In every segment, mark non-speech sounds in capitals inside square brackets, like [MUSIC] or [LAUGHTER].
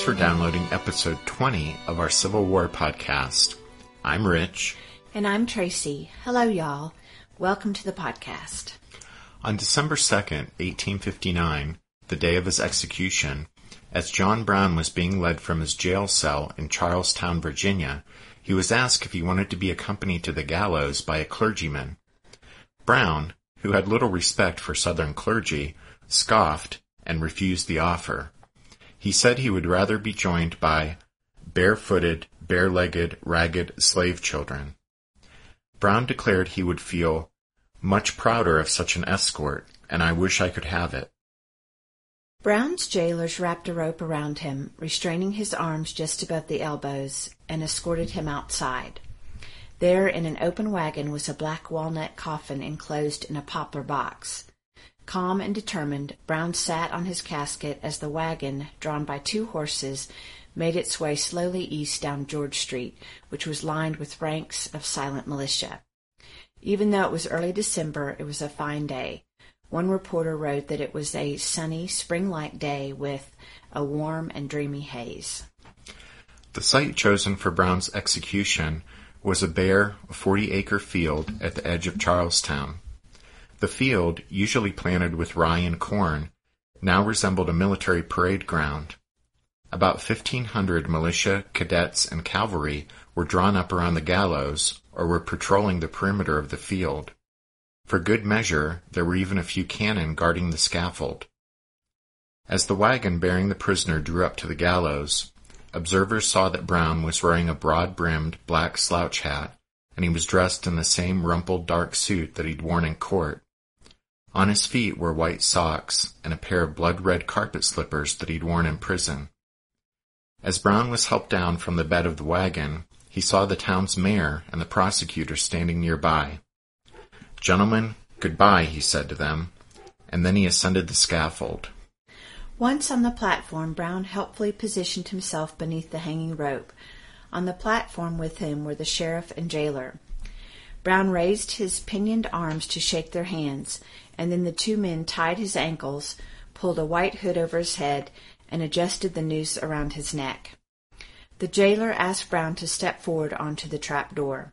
Thanks for downloading episode 20 of our Civil War podcast. I'm Rich. And I'm Tracy. Hello, y'all. Welcome to the podcast. On December 2nd, 1859, the day of his execution, as John Brown was being led from his jail cell in Charlestown, Virginia, he was asked if he wanted to be accompanied to the gallows by a clergyman. Brown, who had little respect for Southern clergy, scoffed and refused the offer. He said he would rather be joined by barefooted, bare-legged, ragged slave children. Brown declared he would feel much prouder of such an escort, and I wish I could have it. Brown's jailers wrapped a rope around him, restraining his arms just above the elbows, and escorted him outside. There in an open wagon was a black walnut coffin enclosed in a poplar box. Calm and determined, Brown sat on his casket as the wagon, drawn by two horses, made its way slowly east down George Street, which was lined with ranks of silent militia. Even though it was early December, it was a fine day. One reporter wrote that it was a sunny, spring-like day with a warm and dreamy haze. The site chosen for Brown's execution was a bare, 40-acre field at the edge of Charlestown. The field, usually planted with rye and corn, now resembled a military parade ground. About 1,500 militia, cadets, and cavalry were drawn up around the gallows or were patrolling the perimeter of the field. For good measure, there were even a few cannon guarding the scaffold. As the wagon bearing the prisoner drew up to the gallows, observers saw that Brown was wearing a broad-brimmed black slouch hat, and he was dressed in the same rumpled dark suit that he'd worn in court. On his feet were white socks and a pair of blood-red carpet slippers that he'd worn in prison. As Brown was helped down from the bed of the wagon, he saw the town's mayor and the prosecutor standing nearby. Gentlemen, goodbye, he said to them, and then he ascended the scaffold. Once on the platform, Brown helpfully positioned himself beneath the hanging rope. On the platform with him were the sheriff and jailer. Brown raised his pinioned arms to shake their hands, and then the two men tied his ankles, pulled a white hood over his head, and adjusted the noose around his neck. The jailer asked Brown to step forward onto the trap door.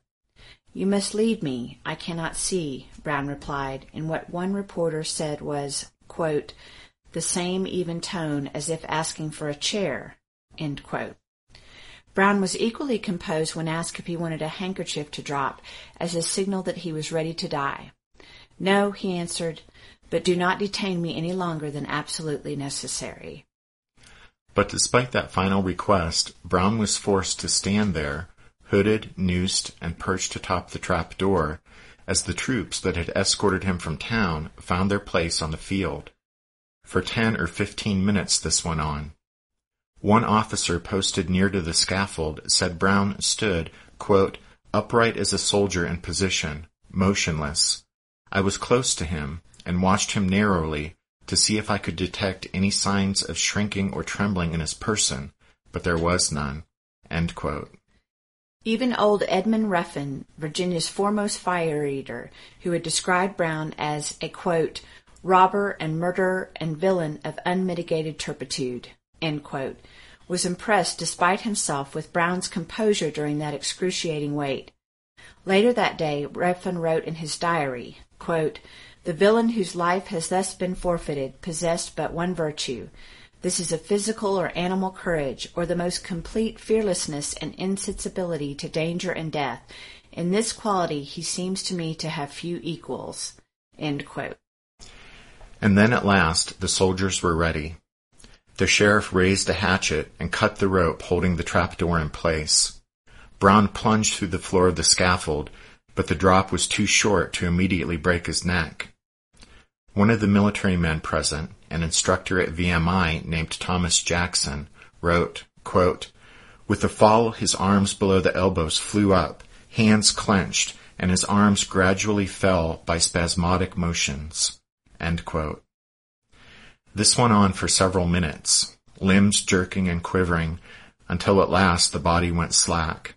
You must lead me. I cannot see, Brown replied, in what one reporter said was, quote, the same even tone as if asking for a chair. Brown was equally composed when asked if he wanted a handkerchief to drop as a signal that he was ready to die. No, he answered, but do not detain me any longer than absolutely necessary. But despite that final request, Brown was forced to stand there, hooded, noosed, and perched atop the trap door, as the troops that had escorted him from town found their place on the field. For ten or fifteen minutes this went on. One officer posted near to the scaffold said Brown stood, quote, upright as a soldier in position, motionless, I was close to him and watched him narrowly to see if I could detect any signs of shrinking or trembling in his person, but there was none. Even old Edmund Ruffin, Virginia's foremost fire eater, who had described Brown as a quote, robber and murderer and villain of unmitigated turpitude, quote, was impressed despite himself with Brown's composure during that excruciating wait. Later that day, Ruffin wrote in his diary, Quote, the villain whose life has thus been forfeited possessed but one virtue, This is a physical or animal courage, or the most complete fearlessness and insensibility to danger and death. In this quality he seems to me to have few equals. And then at last the soldiers were ready. The sheriff raised a hatchet and cut the rope holding the trapdoor in place. Brown plunged through the floor of the scaffold, but the drop was too short to immediately break his neck. One of the military men present, an instructor at VMI named Thomas Jackson, wrote, quote, With the fall, his arms below the elbows flew up, hands clenched, and his arms gradually fell by spasmodic motions. This went on for several minutes, limbs jerking and quivering, until at last the body went slack.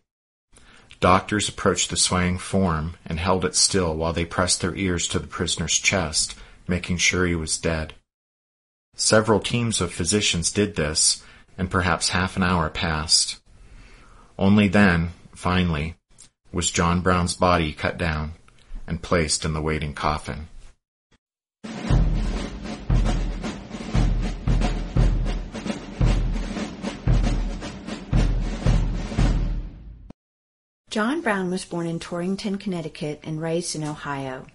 Doctors approached the swaying form and held it still while they pressed their ears to the prisoner's chest making sure he was dead. Several teams of physicians did this, and perhaps half an hour passed. Only then, finally, was John Brown's body cut down and placed in the waiting coffin. John Brown was born in Torrington, Connecticut, and raised in Ohio.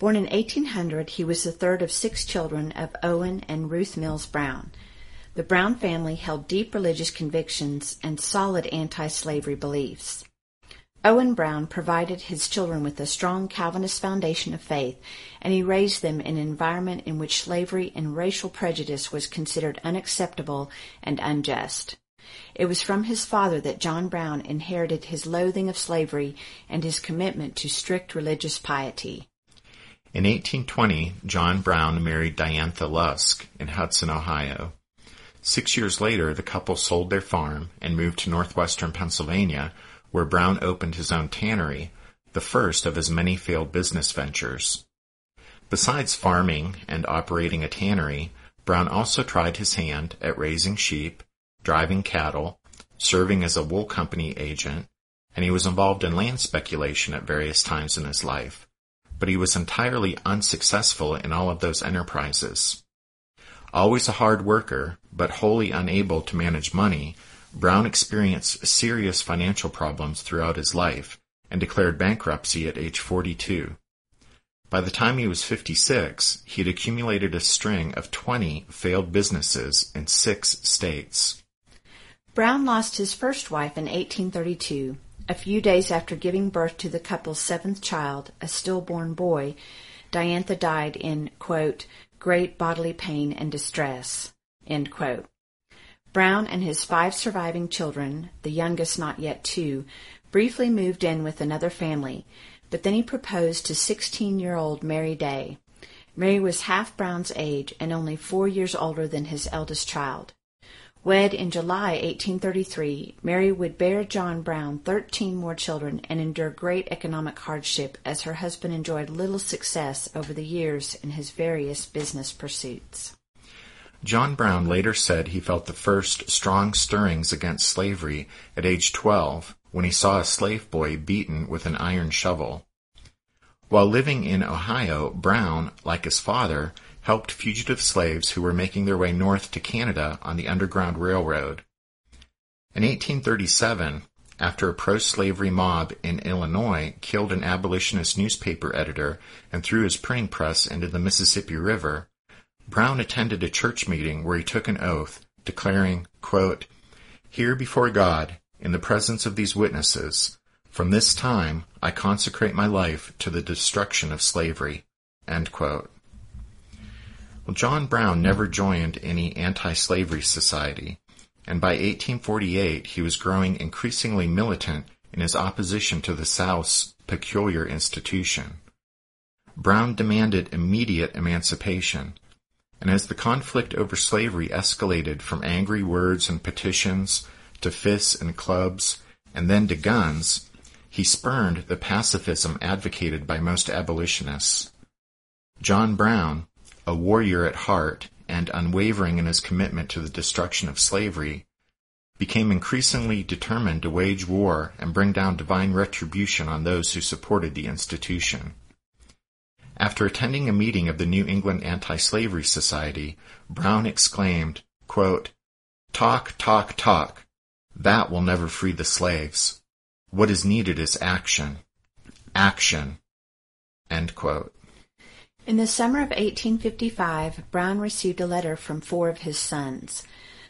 Born in 1800, he was the third of six children of Owen and Ruth Mills Brown. The Brown family held deep religious convictions and solid anti-slavery beliefs. Owen Brown provided his children with a strong Calvinist foundation of faith, and he raised them in an environment in which slavery and racial prejudice was considered unacceptable and unjust. It was from his father that John Brown inherited his loathing of slavery and his commitment to strict religious piety. In 1820, John Brown married Diantha Lusk in Hudson, Ohio. Six years later, the couple sold their farm and moved to northwestern Pennsylvania, where Brown opened his own tannery, the first of his many failed business ventures. Besides farming and operating a tannery, Brown also tried his hand at raising sheep, driving cattle, serving as a wool company agent, and he was involved in land speculation at various times in his life but he was entirely unsuccessful in all of those enterprises. Always a hard worker, but wholly unable to manage money, Brown experienced serious financial problems throughout his life and declared bankruptcy at age 42. By the time he was 56, he had accumulated a string of 20 failed businesses in six states. Brown lost his first wife in 1832 a few days after giving birth to the couple's seventh child, a stillborn boy, Diantha died in, quote, great bodily pain and distress, Brown and his five surviving children, the youngest not yet two, briefly moved in with another family, but then he proposed to 16-year-old Mary Day. Mary was half Brown's age and only four years older than his eldest child. Wed in July 1833, Mary would bear John Brown 13 more children and endure great economic hardship as her husband enjoyed little success over the years in his various business pursuits. John Brown later said he felt the first strong stirrings against slavery at age 12 when he saw a slave boy beaten with an iron shovel. While living in Ohio, Brown, like his father, helped fugitive slaves who were making their way north to Canada on the Underground Railroad. In 1837, after a pro-slavery mob in Illinois killed an abolitionist newspaper editor and threw his printing press into the Mississippi River, Brown attended a church meeting where he took an oath, declaring, quote, Here before God, in the presence of these witnesses, from this time I consecrate my life to the destruction of slavery. End quote. Well, John Brown never joined any anti-slavery society, and by 1848 he was growing increasingly militant in his opposition to the South's peculiar institution. Brown demanded immediate emancipation, and as the conflict over slavery escalated from angry words and petitions to fists and clubs, and then to guns, he spurned the pacifism advocated by most abolitionists. John Brown, a warrior at heart and unwavering in his commitment to the destruction of slavery, became increasingly determined to wage war and bring down divine retribution on those who supported the institution. After attending a meeting of the New England Anti-Slavery Society, Brown exclaimed, quote, Talk, talk, talk. That will never free the slaves. What is needed is action. Action. End quote. In the summer of 1855, Brown received a letter from four of his sons.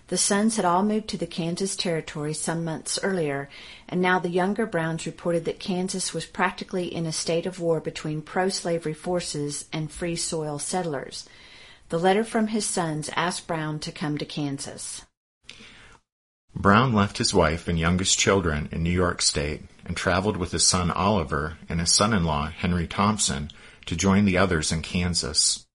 The sons had all moved to the Kansas Territory some months earlier, and now the younger Browns reported that Kansas was practically in a state of war between pro-slavery forces and free soil settlers. The letter from his sons asked Brown to come to Kansas. Brown left his wife and youngest children in New York State and traveled with his son Oliver and his son-in-law Henry Thompson to join the others in Kansas.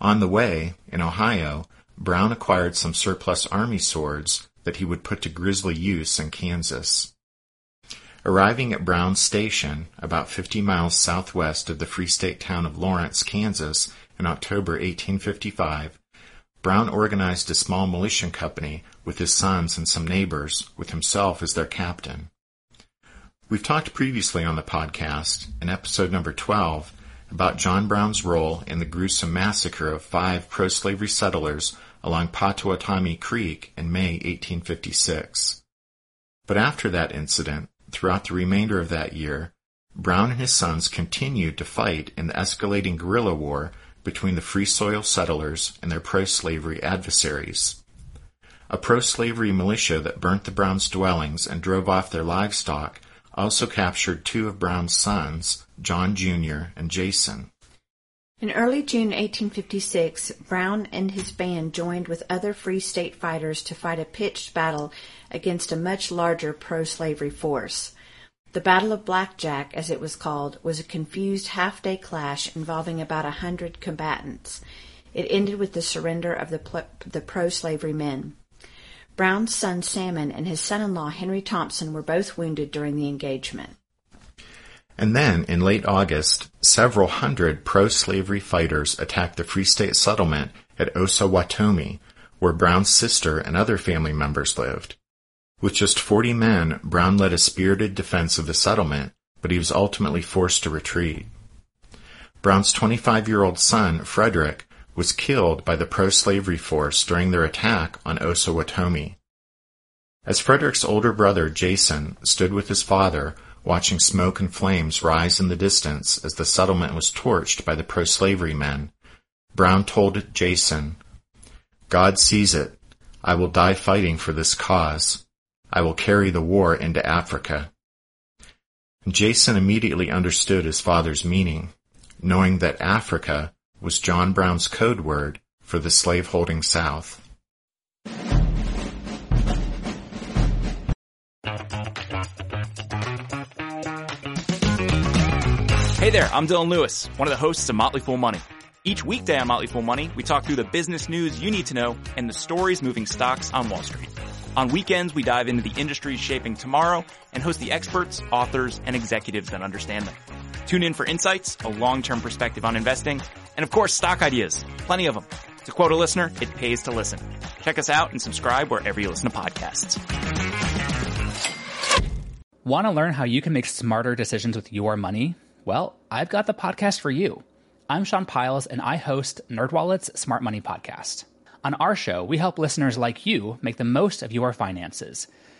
On the way, in Ohio, Brown acquired some surplus army swords that he would put to grisly use in Kansas. Arriving at Brown's Station, about 50 miles southwest of the Free State town of Lawrence, Kansas, in October 1855, Brown organized a small militia company with his sons and some neighbors, with himself as their captain. We've talked previously on the podcast, in episode number 12, about John Brown's role in the gruesome massacre of five pro-slavery settlers along Pottawatomie Creek in May 1856. But after that incident, throughout the remainder of that year, Brown and his sons continued to fight in the escalating guerrilla war between the free soil settlers and their pro-slavery adversaries. A pro-slavery militia that burnt the Browns' dwellings and drove off their livestock also captured two of Brown's sons, John Jr. and Jason. In early June 1856, Brown and his band joined with other Free State fighters to fight a pitched battle against a much larger pro-slavery force. The Battle of Blackjack, as it was called, was a confused half-day clash involving about a hundred combatants. It ended with the surrender of the, pl- the pro-slavery men. Brown's son Salmon and his son-in-law Henry Thompson were both wounded during the engagement. And then, in late August, several hundred pro-slavery fighters attacked the Free State settlement at Osawatomie, where Brown's sister and other family members lived. With just 40 men, Brown led a spirited defense of the settlement, but he was ultimately forced to retreat. Brown's 25-year-old son, Frederick, was killed by the pro-slavery force during their attack on Osawatomie. As Frederick's older brother, Jason, stood with his father watching smoke and flames rise in the distance as the settlement was torched by the pro-slavery men, Brown told Jason, God sees it. I will die fighting for this cause. I will carry the war into Africa. Jason immediately understood his father's meaning, knowing that Africa was John Brown's code word for the slaveholding South. Hey there, I'm Dylan Lewis, one of the hosts of Motley Fool Money. Each weekday on Motley Fool Money, we talk through the business news you need to know and the stories moving stocks on Wall Street. On weekends, we dive into the industries shaping tomorrow and host the experts, authors, and executives that understand them. Tune in for insights, a long-term perspective on investing, and of course, stock ideas. Plenty of them. To quote a listener, it pays to listen. Check us out and subscribe wherever you listen to podcasts. Want to learn how you can make smarter decisions with your money? Well, I've got the podcast for you. I'm Sean Pyles and I host NerdWallet's Smart Money Podcast. On our show, we help listeners like you make the most of your finances.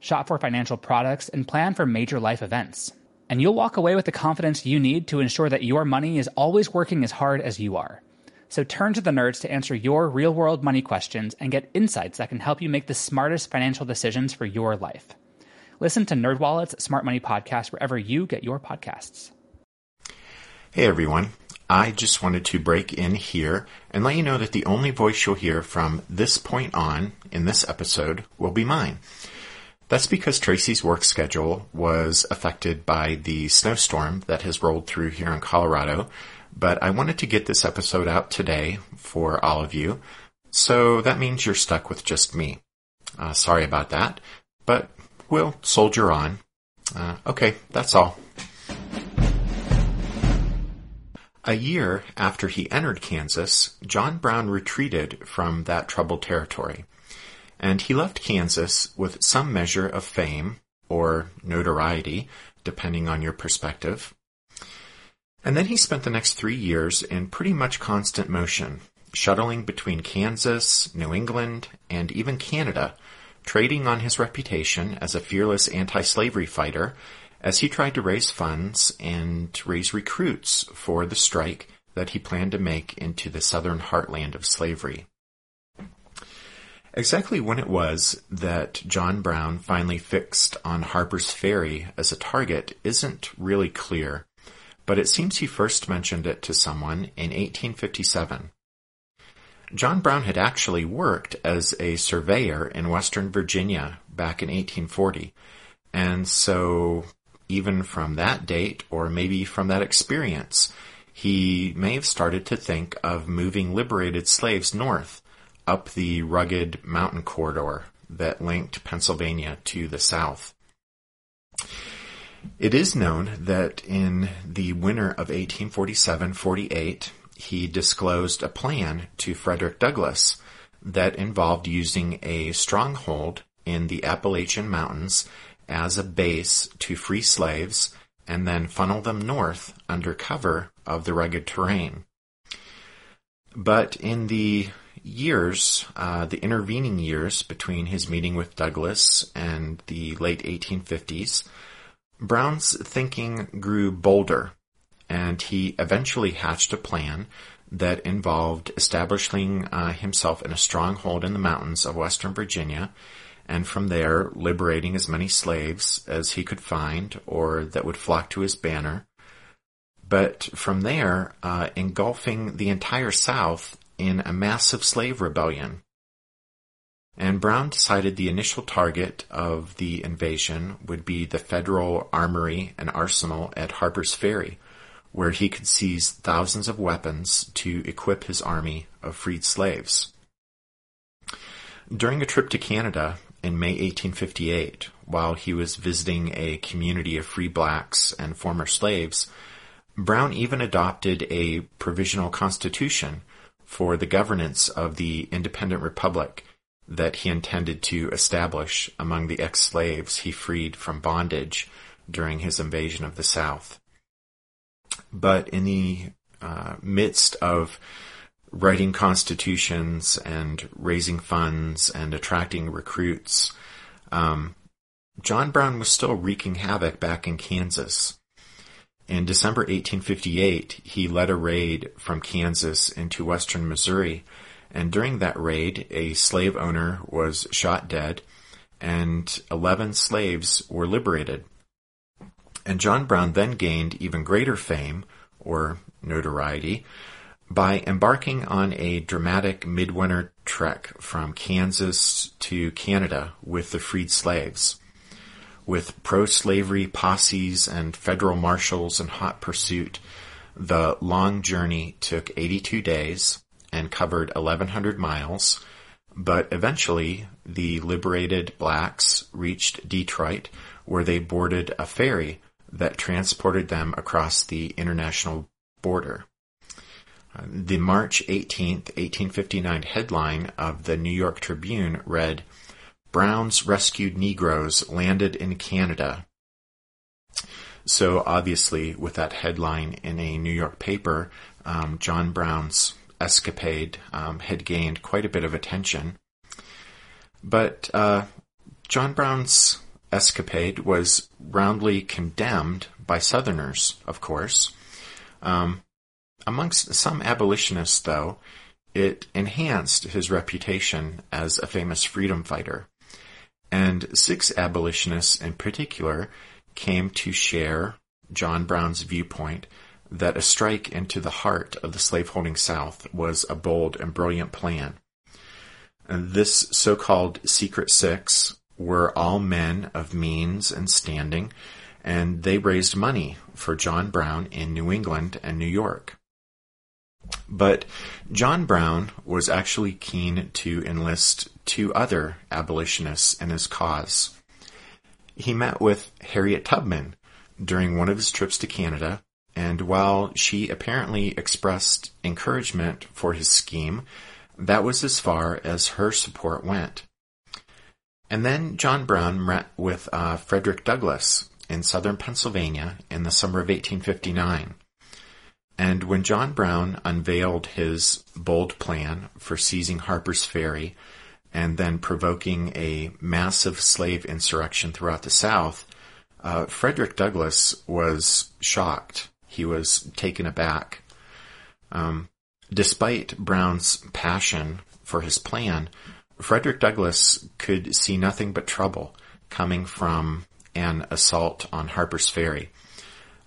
shop for financial products, and plan for major life events. And you'll walk away with the confidence you need to ensure that your money is always working as hard as you are. So turn to the nerds to answer your real world money questions and get insights that can help you make the smartest financial decisions for your life. Listen to NerdWallet's Smart Money Podcast wherever you get your podcasts. Hey everyone. I just wanted to break in here and let you know that the only voice you'll hear from this point on in this episode will be mine. That's because Tracy's work schedule was affected by the snowstorm that has rolled through here in Colorado, but I wanted to get this episode out today for all of you, so that means you're stuck with just me. Uh, sorry about that, but we'll soldier on. Uh, okay, that's all. A year after he entered Kansas, John Brown retreated from that troubled territory, and he left Kansas with some measure of fame or notoriety, depending on your perspective. And then he spent the next three years in pretty much constant motion, shuttling between Kansas, New England, and even Canada, trading on his reputation as a fearless anti-slavery fighter as he tried to raise funds and raise recruits for the strike that he planned to make into the southern heartland of slavery. Exactly when it was that John Brown finally fixed on Harper's Ferry as a target isn't really clear, but it seems he first mentioned it to someone in 1857. John Brown had actually worked as a surveyor in Western Virginia back in 1840, and so even from that date, or maybe from that experience, he may have started to think of moving liberated slaves north up the rugged mountain corridor that linked Pennsylvania to the south. It is known that in the winter of 1847-48, he disclosed a plan to Frederick Douglass that involved using a stronghold in the Appalachian Mountains as a base to free slaves and then funnel them north under cover of the rugged terrain. But in the years, uh, the intervening years between his meeting with Douglass and the late 1850s, Brown's thinking grew bolder, and he eventually hatched a plan that involved establishing uh, himself in a stronghold in the mountains of western Virginia and from there liberating as many slaves as he could find or that would flock to his banner. But from there, uh, engulfing the entire South in a massive slave rebellion. And Brown decided the initial target of the invasion would be the federal armory and arsenal at Harper's Ferry, where he could seize thousands of weapons to equip his army of freed slaves. During a trip to Canada, in May 1858, while he was visiting a community of free blacks and former slaves, Brown even adopted a provisional constitution for the governance of the independent republic that he intended to establish among the ex-slaves he freed from bondage during his invasion of the South. But in the uh, midst of writing constitutions and raising funds and attracting recruits. Um, John Brown was still wreaking havoc back in Kansas. In December 1858, he led a raid from Kansas into western Missouri, and during that raid, a slave owner was shot dead, and 11 slaves were liberated. And John Brown then gained even greater fame, or notoriety, by embarking on a dramatic midwinter trek from Kansas to Canada with the freed slaves. With pro-slavery posses and federal marshals in hot pursuit, the long journey took 82 days and covered 1100 miles, but eventually the liberated blacks reached Detroit where they boarded a ferry that transported them across the international border. The March 18, 1859 headline of the New York Tribune read, Brown's rescued Negroes landed in Canada. So obviously, with that headline in a New York paper, um, John Brown's escapade um, had gained quite a bit of attention. But uh, John Brown's escapade was roundly condemned by Southerners, of course. Um, Amongst some abolitionists, though, it enhanced his reputation as a famous freedom fighter. And six abolitionists in particular came to share John Brown's viewpoint that a strike into the heart of the slaveholding South was a bold and brilliant plan. And this so-called Secret Six were all men of means and standing, and they raised money for John Brown in New England and New York. But John Brown was actually keen to enlist two other abolitionists in his cause. He met with Harriet Tubman during one of his trips to Canada, and while she apparently expressed encouragement for his scheme, that was as far as her support went. And then John Brown met with uh, Frederick Douglass in southern Pennsylvania in the summer of 1859. And when John Brown unveiled his bold plan for seizing Harper's Ferry and then provoking a massive slave insurrection throughout the South, uh, Frederick Douglass was shocked. He was taken aback. Um, despite Brown's passion for his plan, Frederick Douglass could see nothing but trouble coming from an assault on Harper's Ferry.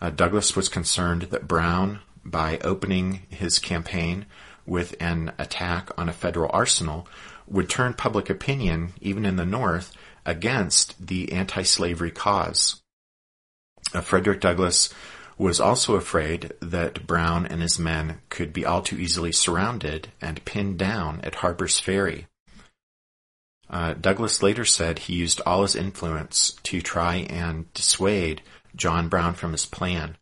Uh, Douglass was concerned that Brown by opening his campaign with an attack on a federal arsenal would turn public opinion, even in the North, against the anti-slavery cause. Uh, Frederick Douglass was also afraid that Brown and his men could be all too easily surrounded and pinned down at Harper's Ferry. Uh, Douglass later said he used all his influence to try and dissuade John Brown from his plan,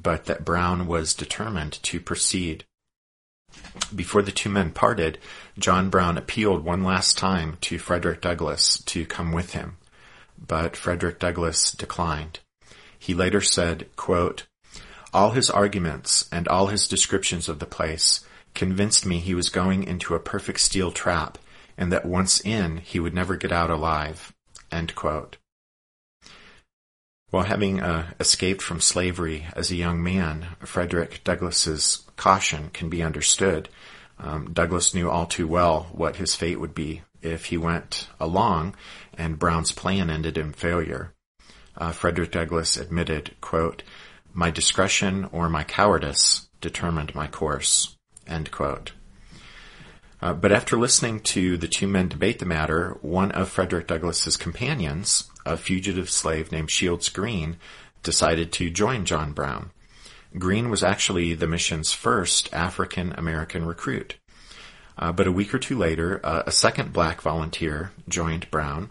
but that Brown was determined to proceed. Before the two men parted, John Brown appealed one last time to Frederick Douglass to come with him, but Frederick Douglass declined. He later said, quote, All his arguments and all his descriptions of the place convinced me he was going into a perfect steel trap and that once in he would never get out alive. End quote. While having uh, escaped from slavery as a young man, Frederick Douglass's caution can be understood. Um, Douglass knew all too well what his fate would be if he went along and Brown's plan ended in failure. Uh, Frederick Douglass admitted, quote, my discretion or my cowardice determined my course, end quote. Uh, but after listening to the two men debate the matter, one of Frederick Douglass's companions, a fugitive slave named Shields Green, decided to join John Brown. Green was actually the mission's first African American recruit. Uh, but a week or two later, uh, a second black volunteer joined Brown.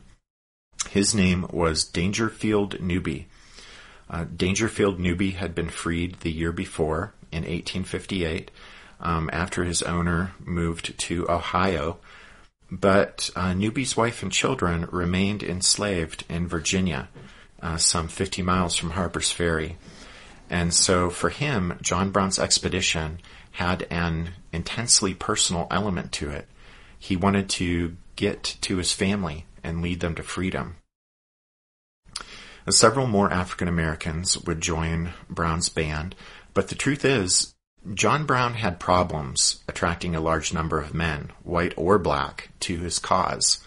His name was Dangerfield Newby. Uh, Dangerfield Newby had been freed the year before in 1858 um, after his owner moved to Ohio. But uh, Newby's wife and children remained enslaved in Virginia, uh, some 50 miles from Harper's Ferry. And so for him, John Brown's expedition had an intensely personal element to it. He wanted to get to his family and lead them to freedom. Several more African Americans would join Brown's band, but the truth is, John Brown had problems attracting a large number of men, white or black, to his cause.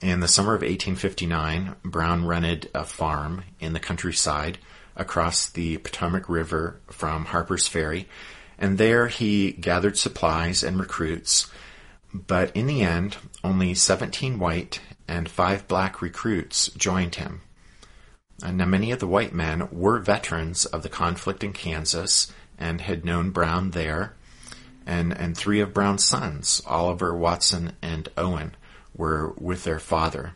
In the summer of 1859, Brown rented a farm in the countryside across the Potomac River from Harper's Ferry, and there he gathered supplies and recruits. But in the end, only 17 white and 5 black recruits joined him. Now many of the white men were veterans of the conflict in Kansas and had known Brown there. And, and three of Brown's sons, Oliver, Watson, and Owen, were with their father.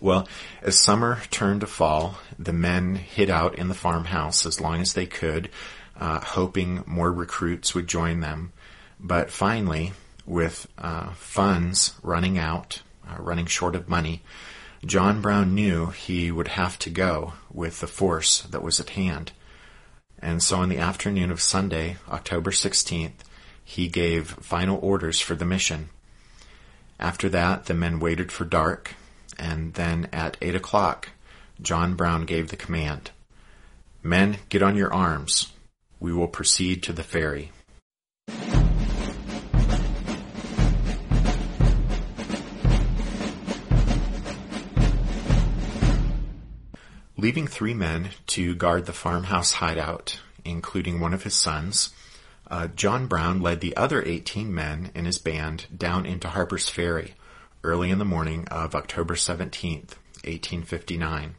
Well, as summer turned to fall, the men hid out in the farmhouse as long as they could, uh, hoping more recruits would join them. But finally, with uh, funds running out, uh, running short of money, John Brown knew he would have to go with the force that was at hand. And so on the afternoon of Sunday, October 16th, he gave final orders for the mission. After that, the men waited for dark, and then at 8 o'clock, John Brown gave the command Men, get on your arms. We will proceed to the ferry. Leaving three men to guard the farmhouse hideout, including one of his sons, uh, John Brown led the other 18 men in his band down into Harper's Ferry early in the morning of October 17th, 1859.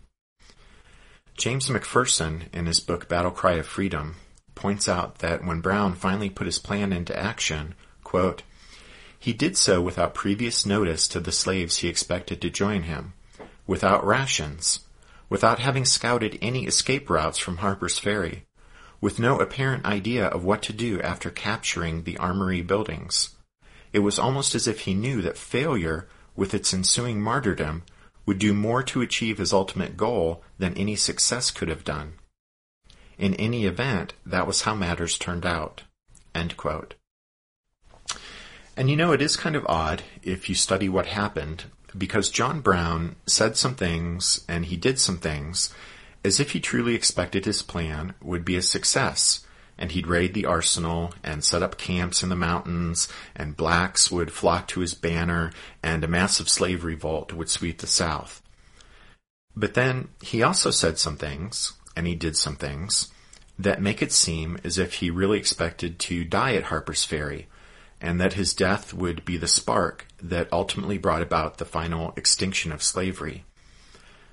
James McPherson, in his book Battle Cry of Freedom, points out that when Brown finally put his plan into action, quote, He did so without previous notice to the slaves he expected to join him, without rations, without having scouted any escape routes from Harper's Ferry, with no apparent idea of what to do after capturing the armory buildings. It was almost as if he knew that failure, with its ensuing martyrdom, would do more to achieve his ultimate goal than any success could have done. In any event, that was how matters turned out. And you know, it is kind of odd if you study what happened, because John Brown said some things and he did some things as if he truly expected his plan would be a success, and he'd raid the arsenal and set up camps in the mountains, and blacks would flock to his banner, and a massive slave revolt would sweep the South. But then he also said some things, and he did some things, that make it seem as if he really expected to die at Harper's Ferry, and that his death would be the spark that ultimately brought about the final extinction of slavery.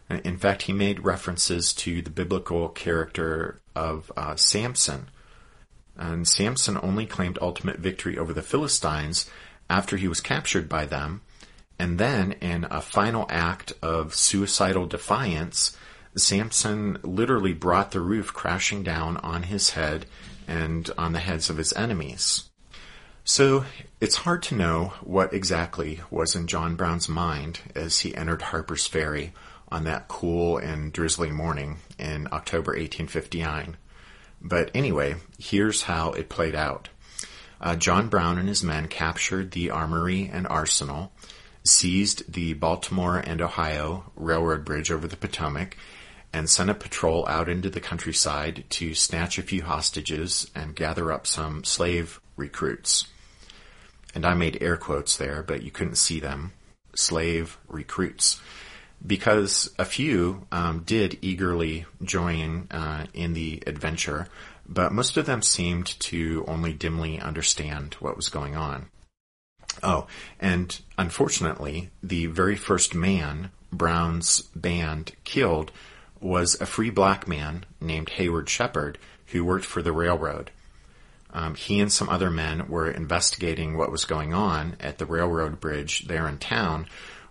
In fact, he made references to the biblical character of uh, Samson. And Samson only claimed ultimate victory over the Philistines after he was captured by them. And then, in a final act of suicidal defiance, Samson literally brought the roof crashing down on his head and on the heads of his enemies. So it's hard to know what exactly was in John Brown's mind as he entered Harper's Ferry on that cool and drizzly morning in October 1859. But anyway, here's how it played out. Uh, John Brown and his men captured the armory and arsenal, seized the Baltimore and Ohio Railroad Bridge over the Potomac, and sent a patrol out into the countryside to snatch a few hostages and gather up some slave recruits and I made air quotes there, but you couldn't see them, slave recruits, because a few um, did eagerly join uh, in the adventure, but most of them seemed to only dimly understand what was going on. Oh, and unfortunately, the very first man Brown's band killed was a free black man named Hayward Shepard who worked for the railroad. Um, he and some other men were investigating what was going on at the railroad bridge there in town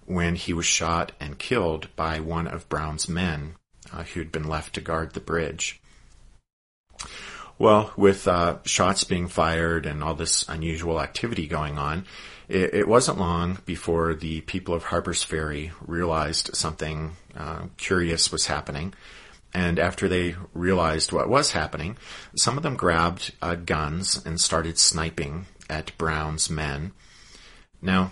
when he was shot and killed by one of Brown's men uh, who'd been left to guard the bridge. Well, with uh, shots being fired and all this unusual activity going on, it, it, wasn't long before the people of Harper's Ferry realized something uh, curious was happening. And after they realized what was happening, some of them grabbed uh, guns and started sniping at Brown's men. Now,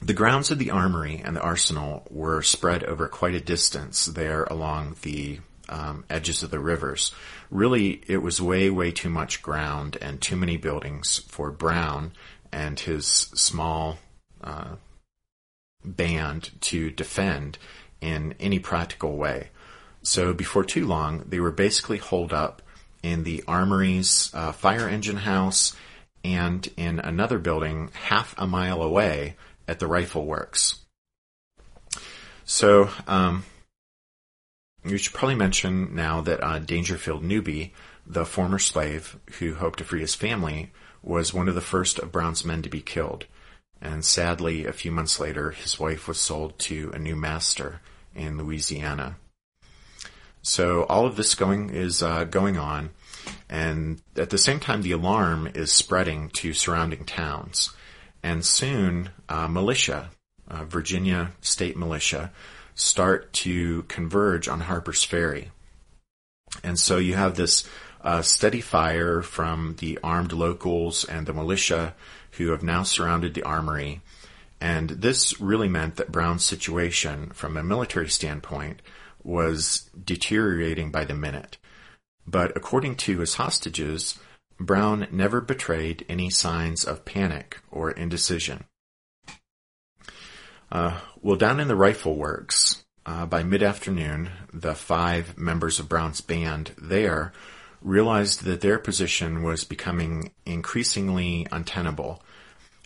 the grounds of the armory and the arsenal were spread over quite a distance there along the um, edges of the rivers. Really, it was way, way too much ground and too many buildings for Brown and his small uh, band to defend in any practical way. So before too long, they were basically holed up in the armory's uh, fire engine house and in another building half a mile away at the rifle works. So, um, you should probably mention now that uh, Dangerfield Newby, the former slave who hoped to free his family, was one of the first of Brown's men to be killed. And sadly, a few months later, his wife was sold to a new master in Louisiana. So all of this going is uh, going on, and at the same time, the alarm is spreading to surrounding towns, and soon uh, militia, uh, Virginia state militia, start to converge on Harper's Ferry, and so you have this uh, steady fire from the armed locals and the militia who have now surrounded the armory. And this really meant that Brown's situation, from a military standpoint, was deteriorating by the minute. But according to his hostages, Brown never betrayed any signs of panic or indecision. Uh, well, down in the rifle works, uh, by mid afternoon, the five members of Brown's band there realized that their position was becoming increasingly untenable,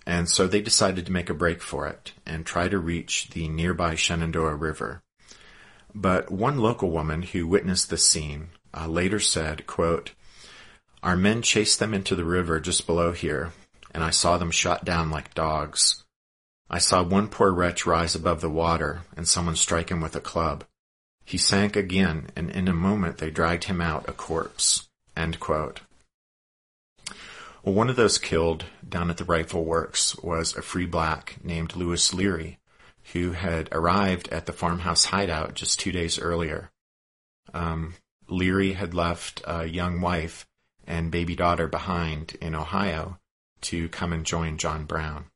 and so they decided to make a break for it and try to reach the nearby Shenandoah River. But one local woman who witnessed the scene uh, later said, quote, Our men chased them into the river just below here. and I saw them shot down like dogs. I saw one poor wretch rise above the water, and someone strike him with a club. He sank again, and in a moment they dragged him out a corpse. Well, one of those killed down at the rifle works was a free black named Lewis Leary, who had arrived at the farmhouse hideout just two days earlier. Um, Leary had left a young wife and baby daughter behind in Ohio to come and join John Brown.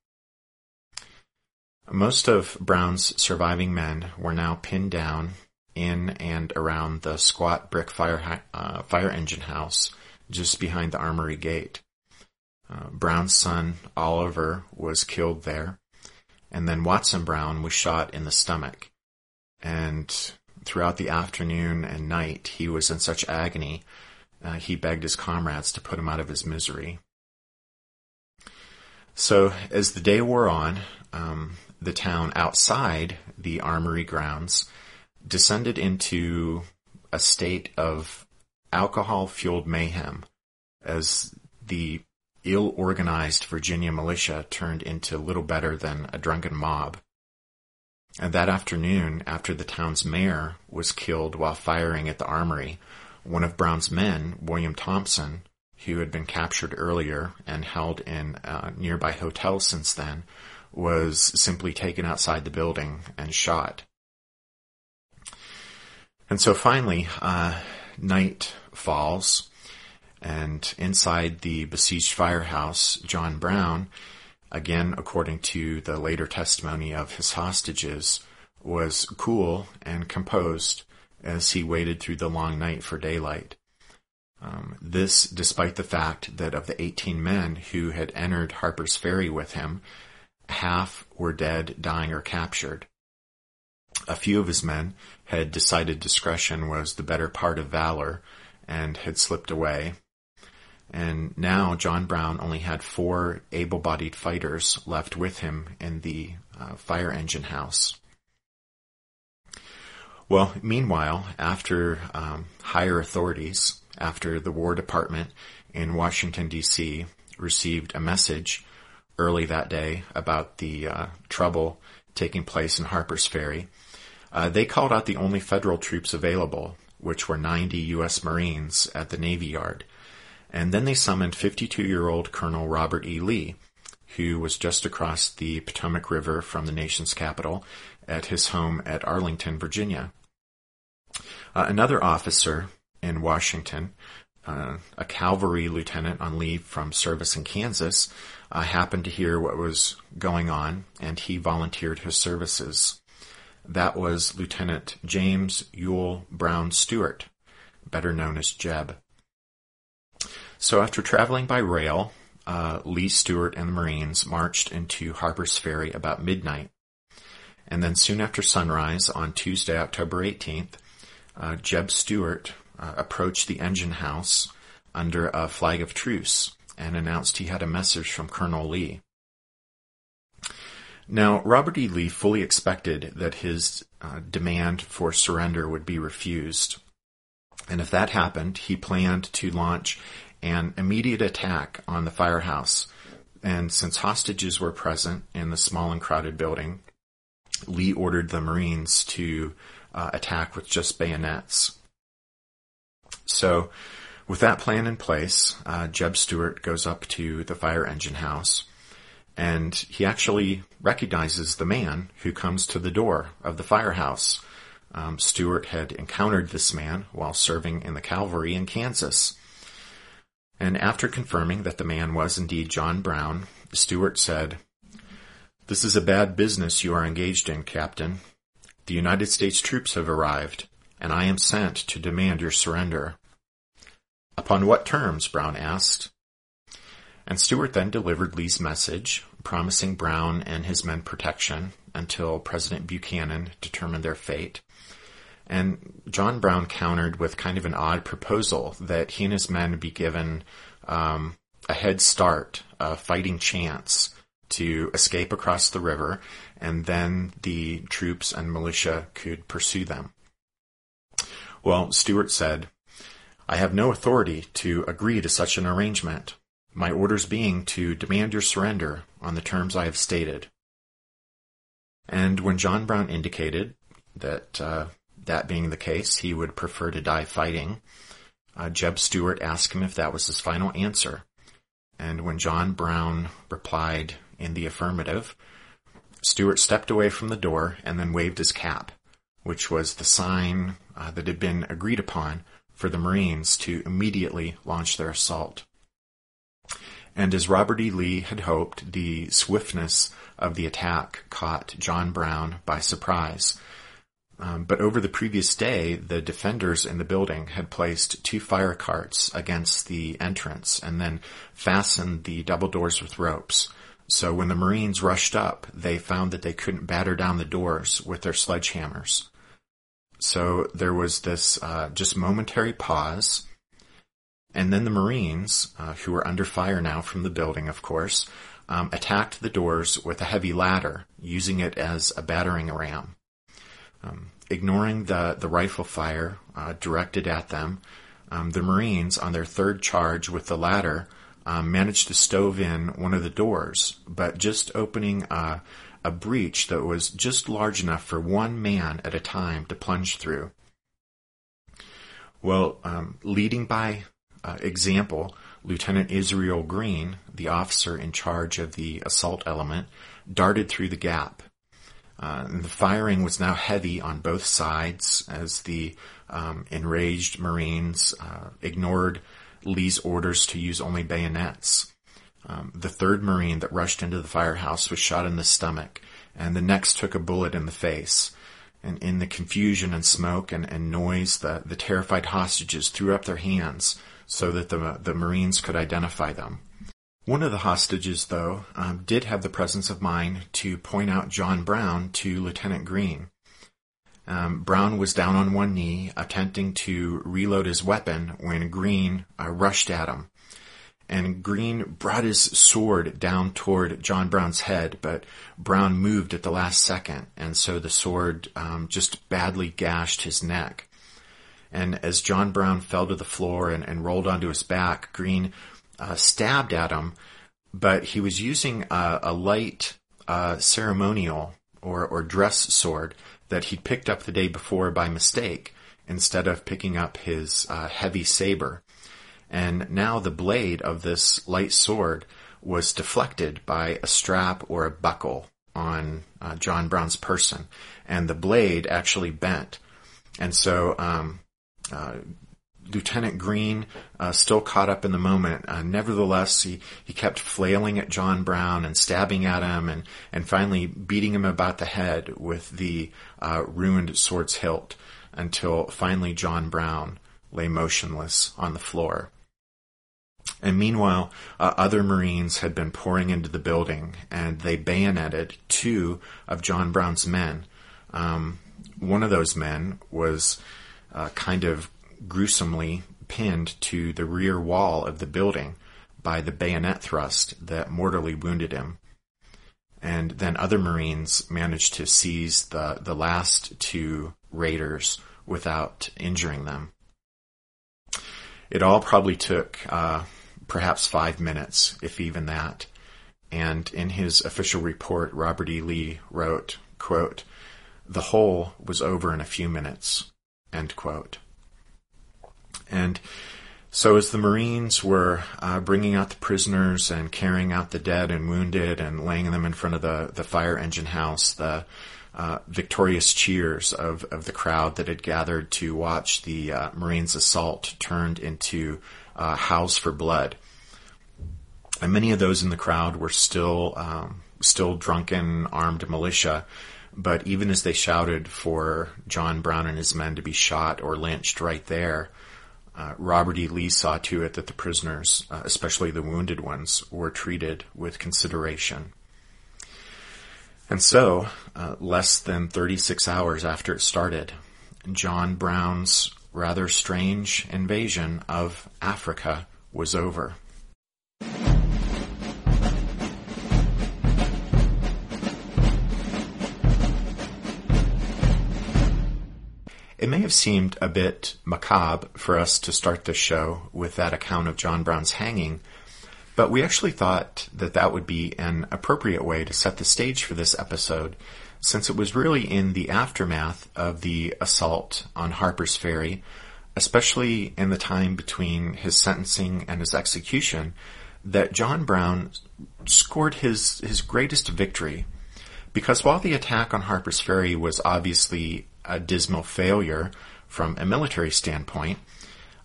Most of Brown's surviving men were now pinned down in and around the squat brick fire, uh, fire engine house just behind the armory gate. Uh, Brown's son, Oliver, was killed there, and then Watson Brown was shot in the stomach. And throughout the afternoon and night, he was in such agony, uh, he begged his comrades to put him out of his misery. So, as the day wore on, um, the town outside the armory grounds descended into a state of alcohol fueled mayhem as the ill organized Virginia militia turned into little better than a drunken mob. And that afternoon, after the town's mayor was killed while firing at the armory, one of Brown's men, William Thompson, who had been captured earlier and held in a nearby hotel since then, was simply taken outside the building and shot. And so finally, uh, night falls, and inside the besieged firehouse, John Brown, again according to the later testimony of his hostages, was cool and composed as he waited through the long night for daylight. Um, this despite the fact that of the 18 men who had entered Harper's Ferry with him, half were dead, dying, or captured. A few of his men had decided discretion was the better part of valor and had slipped away. And now John Brown only had four able bodied fighters left with him in the uh, fire engine house. Well, meanwhile, after um, higher authorities, after the War Department in Washington, D.C., received a message early that day about the uh, trouble taking place in Harper's Ferry, uh, they called out the only federal troops available, which were 90 U.S. Marines at the Navy Yard. And then they summoned 52-year-old Colonel Robert E. Lee, who was just across the Potomac River from the nation's capital at his home at Arlington, Virginia. Uh, another officer in Washington, uh, a cavalry lieutenant on leave from service in Kansas, uh, happened to hear what was going on, and he volunteered his services. That was Lieutenant James Ewell Brown Stuart, better known as Jeb. So after traveling by rail, uh, Lee Stuart and the Marines marched into Harper's Ferry about midnight. And then soon after sunrise on Tuesday, October 18th, uh, Jeb Stuart uh, approached the engine house under a flag of truce and announced he had a message from Colonel Lee. Now, Robert E. Lee fully expected that his uh, demand for surrender would be refused. And if that happened, he planned to launch an immediate attack on the firehouse. And since hostages were present in the small and crowded building, Lee ordered the Marines to uh, attack with just bayonets. So, with that plan in place, uh, Jeb Stuart goes up to the fire engine house and he actually recognizes the man who comes to the door of the firehouse. Um, Stuart had encountered this man while serving in the cavalry in Kansas. And after confirming that the man was indeed John Brown, Stuart said, This is a bad business you are engaged in, Captain. The United States troops have arrived, and I am sent to demand your surrender. Upon what terms? Brown asked. And Stuart then delivered Lee's message, promising Brown and his men protection until President Buchanan determined their fate. And John Brown countered with kind of an odd proposal that he and his men be given um, a head start, a fighting chance to escape across the river, and then the troops and militia could pursue them. Well, Stuart said, I have no authority to agree to such an arrangement. my orders being to demand your surrender on the terms I have stated. And when John Brown indicated that uh, that being the case, he would prefer to die fighting, uh, Jeb Stuart asked him if that was his final answer. And when John Brown replied in the affirmative, Stuart stepped away from the door and then waved his cap, which was the sign uh, that had been agreed upon for the Marines to immediately launch their assault. And as Robert E. Lee had hoped, the swiftness of the attack caught John Brown by surprise. Um, but over the previous day, the defenders in the building had placed two fire carts against the entrance and then fastened the double doors with ropes. So when the Marines rushed up, they found that they couldn't batter down the doors with their sledgehammers. So there was this uh, just momentary pause and then the Marines, uh, who were under fire now from the building, of course, um, attacked the doors with a heavy ladder, using it as a battering ram. Um, ignoring the, the rifle fire uh, directed at them, um, the Marines, on their third charge with the ladder, um, managed to stove in one of the doors, but just opening a, a breach that was just large enough for one man at a time to plunge through. Well, um, leading by uh, example, Lieutenant Israel Green, the officer in charge of the assault element, darted through the gap. Uh, the firing was now heavy on both sides as the um, enraged Marines uh, ignored Lee's orders to use only bayonets. Um, the third Marine that rushed into the firehouse was shot in the stomach, and the next took a bullet in the face. And in the confusion and smoke and, and noise, the, the terrified hostages threw up their hands so that the, the Marines could identify them. One of the hostages, though, um, did have the presence of mind to point out John Brown to Lieutenant Green. Um, Brown was down on one knee, attempting to reload his weapon when Green uh, rushed at him. And Green brought his sword down toward John Brown's head, but Brown moved at the last second, and so the sword um, just badly gashed his neck. And as John Brown fell to the floor and, and rolled onto his back, Green uh, stabbed at him, but he was using a, a light uh, ceremonial or, or dress sword that he'd picked up the day before by mistake instead of picking up his uh, heavy saber. And now the blade of this light sword was deflected by a strap or a buckle on uh, John Brown's person, and the blade actually bent. And so um, uh, Lieutenant Green, uh, still caught up in the moment. Uh, nevertheless, he, he kept flailing at John Brown and stabbing at him and, and finally beating him about the head with the uh, ruined sword's hilt until finally John Brown lay motionless on the floor. And meanwhile, uh, other Marines had been pouring into the building and they bayoneted two of John Brown's men. Um, one of those men was uh, kind of gruesomely pinned to the rear wall of the building by the bayonet thrust that mortally wounded him. And then other Marines managed to seize the, the last two raiders without injuring them. It all probably took uh, perhaps five minutes, if even that. And in his official report, Robert E. Lee wrote, quote, The whole was over in a few minutes. End quote. And so as the Marines were uh, bringing out the prisoners and carrying out the dead and wounded and laying them in front of the, the fire engine house, the uh, victorious cheers of, of the crowd that had gathered to watch the uh, Marines' assault turned into uh, howls for blood. And many of those in the crowd were still um, still drunken, armed militia but even as they shouted for John Brown and his men to be shot or lynched right there, uh, Robert E. Lee saw to it that the prisoners, uh, especially the wounded ones, were treated with consideration. And so, uh, less than 36 hours after it started, John Brown's rather strange invasion of Africa was over. It may have seemed a bit macabre for us to start the show with that account of John Brown's hanging, But we actually thought that that would be an appropriate way to set the stage for this episode, since it was really in the aftermath of the assault on Harper's Ferry, especially in the time between his sentencing and his execution, that John Brown scored his, his greatest victory. Because while the attack on Harper's Ferry was obviously a dismal failure from a military standpoint,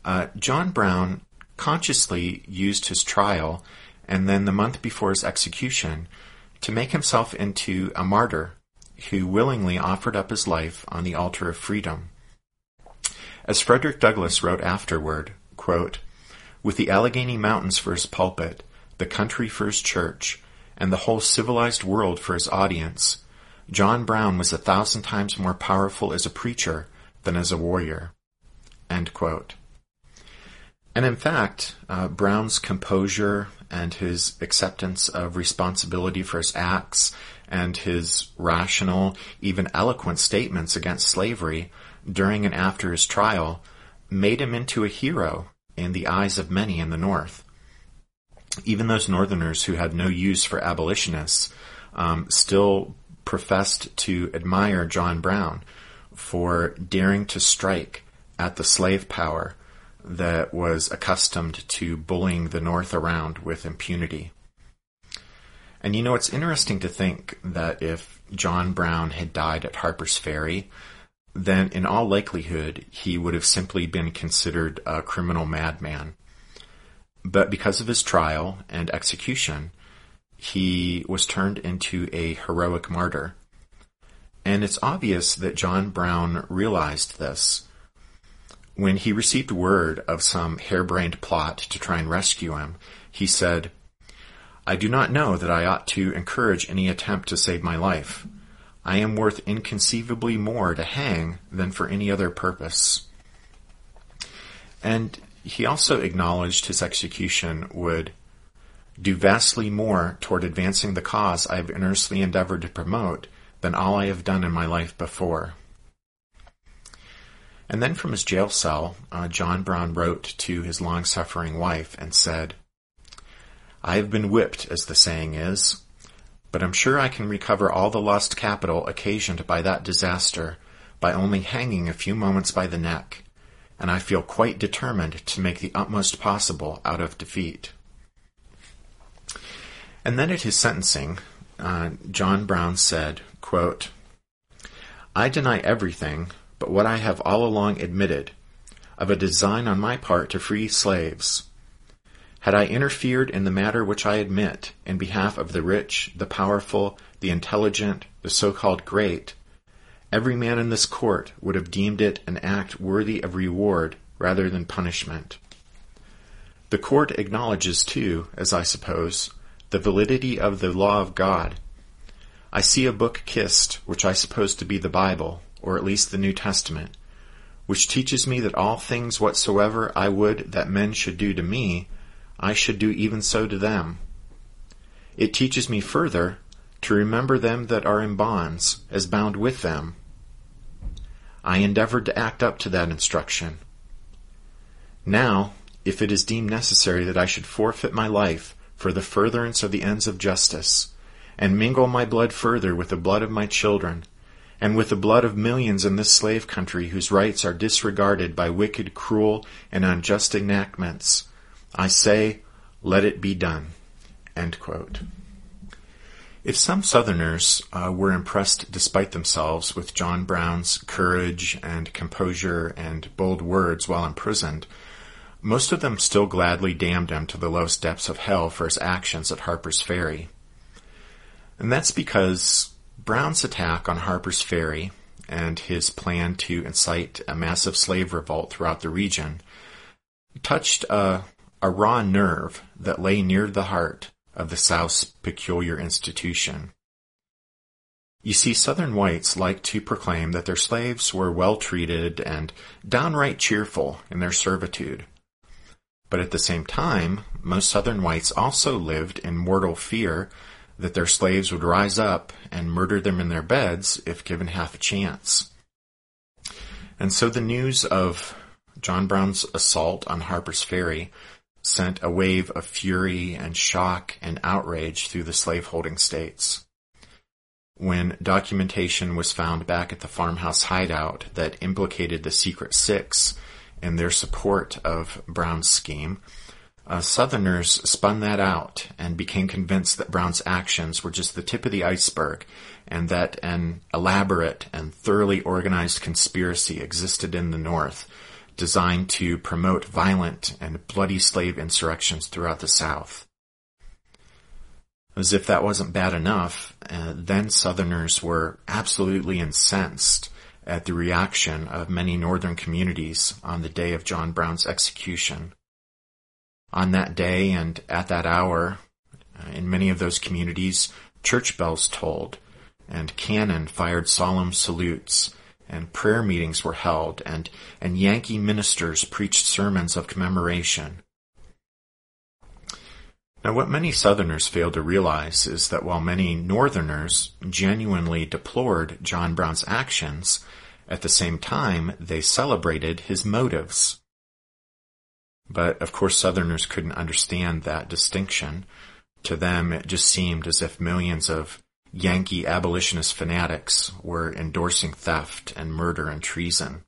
uh, John Brown consciously used his trial and then the month before his execution to make himself into a martyr who willingly offered up his life on the altar of freedom. As Frederick Douglass wrote afterward, quote, with the Allegheny Mountains for his pulpit, the country for his church, and the whole civilized world for his audience, John Brown was a thousand times more powerful as a preacher than as a warrior. And in fact, uh, Brown's composure and his acceptance of responsibility for his acts and his rational, even eloquent statements against slavery during and after his trial made him into a hero in the eyes of many in the North. Even those Northerners who had no use for abolitionists um, still professed to admire John Brown for daring to strike at the slave power that was accustomed to bullying the North around with impunity. And you know, it's interesting to think that if John Brown had died at Harper's Ferry, then in all likelihood he would have simply been considered a criminal madman. But because of his trial and execution, he was turned into a heroic martyr. And it's obvious that John Brown realized this. When he received word of some harebrained plot to try and rescue him, he said, I do not know that I ought to encourage any attempt to save my life. I am worth inconceivably more to hang than for any other purpose. And he also acknowledged his execution would do vastly more toward advancing the cause I have earnestly endeavored to promote than all I have done in my life before. And then from his jail cell, uh, John Brown wrote to his long suffering wife and said, I have been whipped, as the saying is, but I'm sure I can recover all the lost capital occasioned by that disaster by only hanging a few moments by the neck, and I feel quite determined to make the utmost possible out of defeat. And then at his sentencing, uh, John Brown said, quote, I deny everything but what I have all along admitted of a design on my part to free slaves had I interfered in the matter which I admit in behalf of the rich, the powerful, the intelligent, the so-called great, every man in this court would have deemed it an act worthy of reward rather than punishment. The court acknowledges too, as I suppose, the validity of the law of God. I see a book kissed, which I suppose to be the Bible, or at least the New Testament, which teaches me that all things whatsoever I would that men should do to me, I should do even so to them. It teaches me further to remember them that are in bonds, as bound with them. I endeavored to act up to that instruction. Now, if it is deemed necessary that I should forfeit my life for the furtherance of the ends of justice, and mingle my blood further with the blood of my children, and with the blood of millions in this slave country whose rights are disregarded by wicked, cruel, and unjust enactments, I say, let it be done. If some Southerners uh, were impressed despite themselves with John Brown's courage and composure and bold words while imprisoned, most of them still gladly damned him to the lowest depths of hell for his actions at Harper's Ferry. And that's because Brown's attack on Harper's Ferry and his plan to incite a massive slave revolt throughout the region touched a a raw nerve that lay near the heart of the South's peculiar institution. You see, Southern whites like to proclaim that their slaves were well treated and downright cheerful in their servitude. But at the same time, most Southern whites also lived in mortal fear that their slaves would rise up and murder them in their beds if given half a chance. And so the news of John Brown's assault on Harper's Ferry sent a wave of fury and shock and outrage through the slaveholding states. When documentation was found back at the farmhouse hideout that implicated the Secret Six in their support of Brown's scheme, uh, Southerners spun that out and became convinced that Brown's actions were just the tip of the iceberg and that an elaborate and thoroughly organized conspiracy existed in the North designed to promote violent and bloody slave insurrections throughout the South. As if that wasn't bad enough, uh, then Southerners were absolutely incensed at the reaction of many Northern communities on the day of John Brown's execution. On that day and at that hour, uh, in many of those communities, church bells tolled, and cannon fired solemn salutes, and prayer meetings were held, and, and Yankee ministers preached sermons of commemoration. Now, what many Southerners fail to realize is that while many Northerners genuinely deplored John Brown's actions, at the same time they celebrated his motives. But of course, Southerners couldn't understand that distinction. To them, it just seemed as if millions of Yankee abolitionist fanatics were endorsing theft and murder and treason.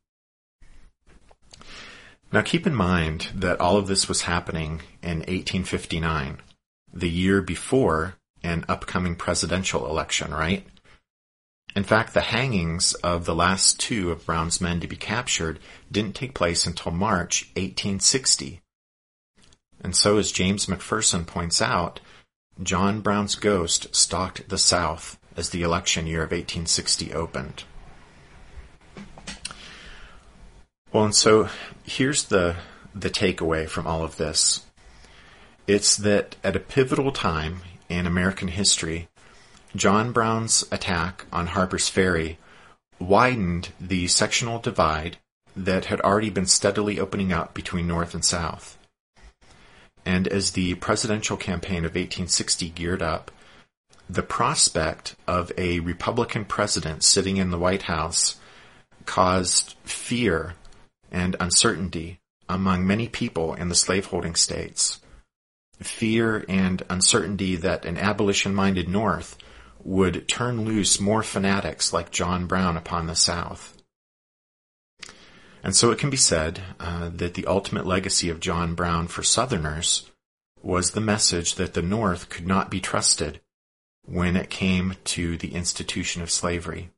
Now keep in mind that all of this was happening in 1859, the year before an upcoming presidential election, right? In fact, the hangings of the last two of Brown's men to be captured didn't take place until March 1860. And so, as James McPherson points out, John Brown's ghost stalked the South as the election year of 1860 opened. Well, and so here's the the takeaway from all of this. It's that at a pivotal time in American history, John Brown's attack on Harper's Ferry widened the sectional divide that had already been steadily opening up between North and South. And as the presidential campaign of 1860 geared up, the prospect of a Republican president sitting in the White House caused fear and uncertainty among many people in the slaveholding states. Fear and uncertainty that an abolition minded North would turn loose more fanatics like John Brown upon the South. And so it can be said uh, that the ultimate legacy of John Brown for Southerners was the message that the North could not be trusted when it came to the institution of slavery.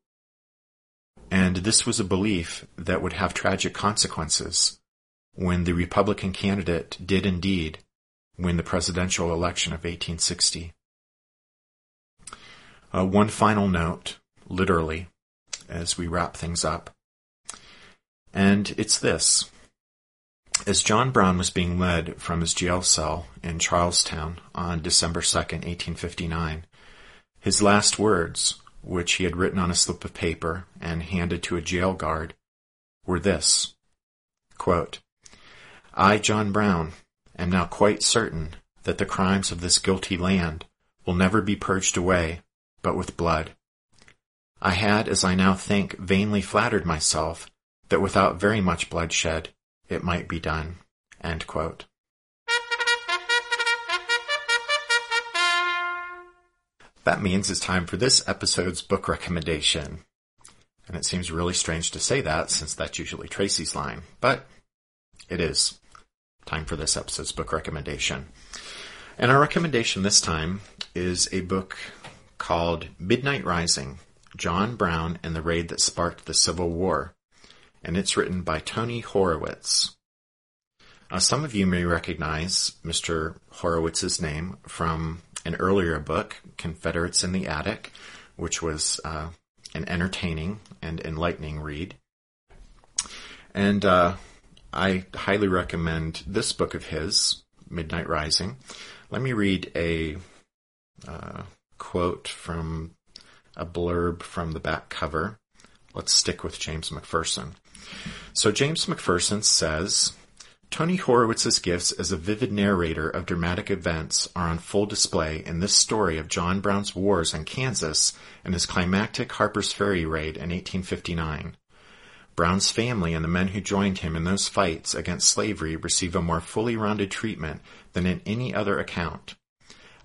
And this was a belief that would have tragic consequences when the Republican candidate did indeed win the presidential election of 1860. Uh, one final note, literally, as we wrap things up. And it's this. As John Brown was being led from his jail cell in Charlestown on December 2nd, 1859, his last words, which he had written on a slip of paper and handed to a jail guard, were this quote, I, John Brown, am now quite certain that the crimes of this guilty land will never be purged away but with blood. I had, as I now think, vainly flattered myself that without very much bloodshed it might be done. That means it's time for this episode's book recommendation. And it seems really strange to say that since that's usually Tracy's line, but it is time for this episode's book recommendation. And our recommendation this time is a book called Midnight Rising John Brown and the Raid That Sparked the Civil War and it's written by Tony Horwitz. Uh, some of you may recognize Mr. Horwitz's name from an earlier book, Confederates in the Attic, which was uh, an entertaining and enlightening read. And uh, I highly recommend this book of his, Midnight Rising. Let me read a uh, quote from a blurb from the back cover. Let's stick with James McPherson. So James McPherson says, Tony Horwitz's gifts as a vivid narrator of dramatic events are on full display in this story of John Brown's wars in Kansas and his climactic Harper's Ferry raid in 1859. Brown's family and the men who joined him in those fights against slavery receive a more fully rounded treatment than in any other account.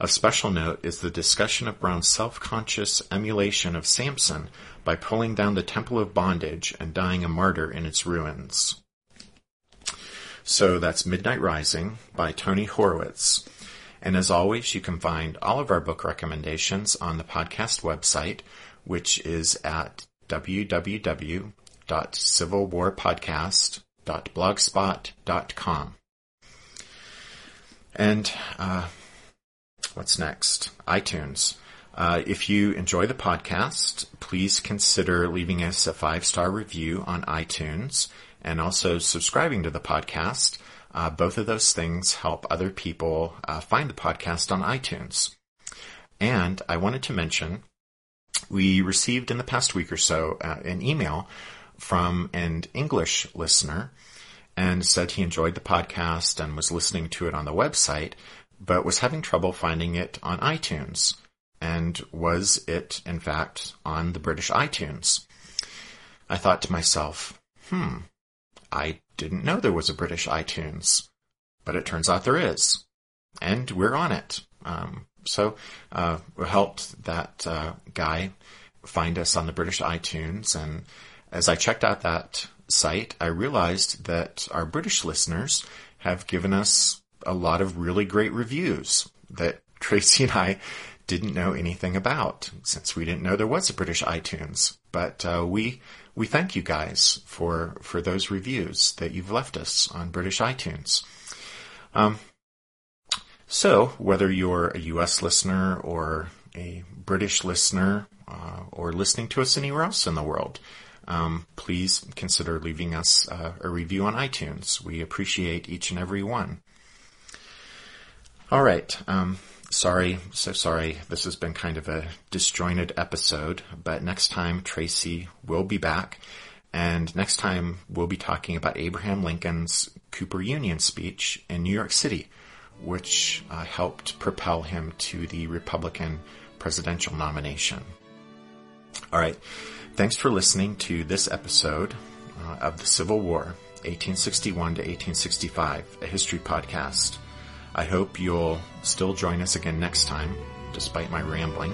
Of special note is the discussion of Brown's self-conscious emulation of Samson by pulling down the Temple of Bondage and dying a martyr in its ruins. So that's Midnight Rising by Tony Horwitz. And as always, you can find all of our book recommendations on the podcast website, which is at www.civilwarpodcast.blogspot.com. And uh, what's next? iTunes. Uh, if you enjoy the podcast, please consider leaving us a five star review on iTunes and also subscribing to the podcast. Uh, both of those things help other people uh, find the podcast on iTunes. And I wanted to mention we received in the past week or so uh, an email from an English listener and said he enjoyed the podcast and was listening to it on the website, but was having trouble finding it on iTunes. And was it, in fact, on the British iTunes? I thought to myself, hmm, I didn't know there was a British iTunes, but it turns out there is. And we're on it. Um, so, uh, helped that uh, guy find us on the British iTunes. And as I checked out that site, I realized that our British listeners have given us a lot of really great reviews that [LAUGHS] Tracy and I didn't know anything about since we didn't know there was a British iTunes. But uh, we we thank you guys for for those reviews that you've left us on British iTunes. Um, so whether you're a U.S. listener or a British listener uh, or listening to us anywhere else in the world, um, please consider leaving us uh, a review on iTunes. We appreciate each and every one. All right. Um, sorry, so sorry. This has been kind of a disjointed episode, but next time Tracy will be back. And next time we'll be talking about Abraham Lincoln's Cooper Union speech in New York City, which uh, helped propel him to the Republican presidential nomination. All right. Thanks for listening to this episode uh, of the Civil War, 1861 to 1865, a history podcast. I hope you'll still join us again next time, despite my rambling.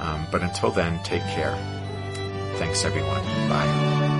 Um, but until then, take care. Thanks everyone. Bye.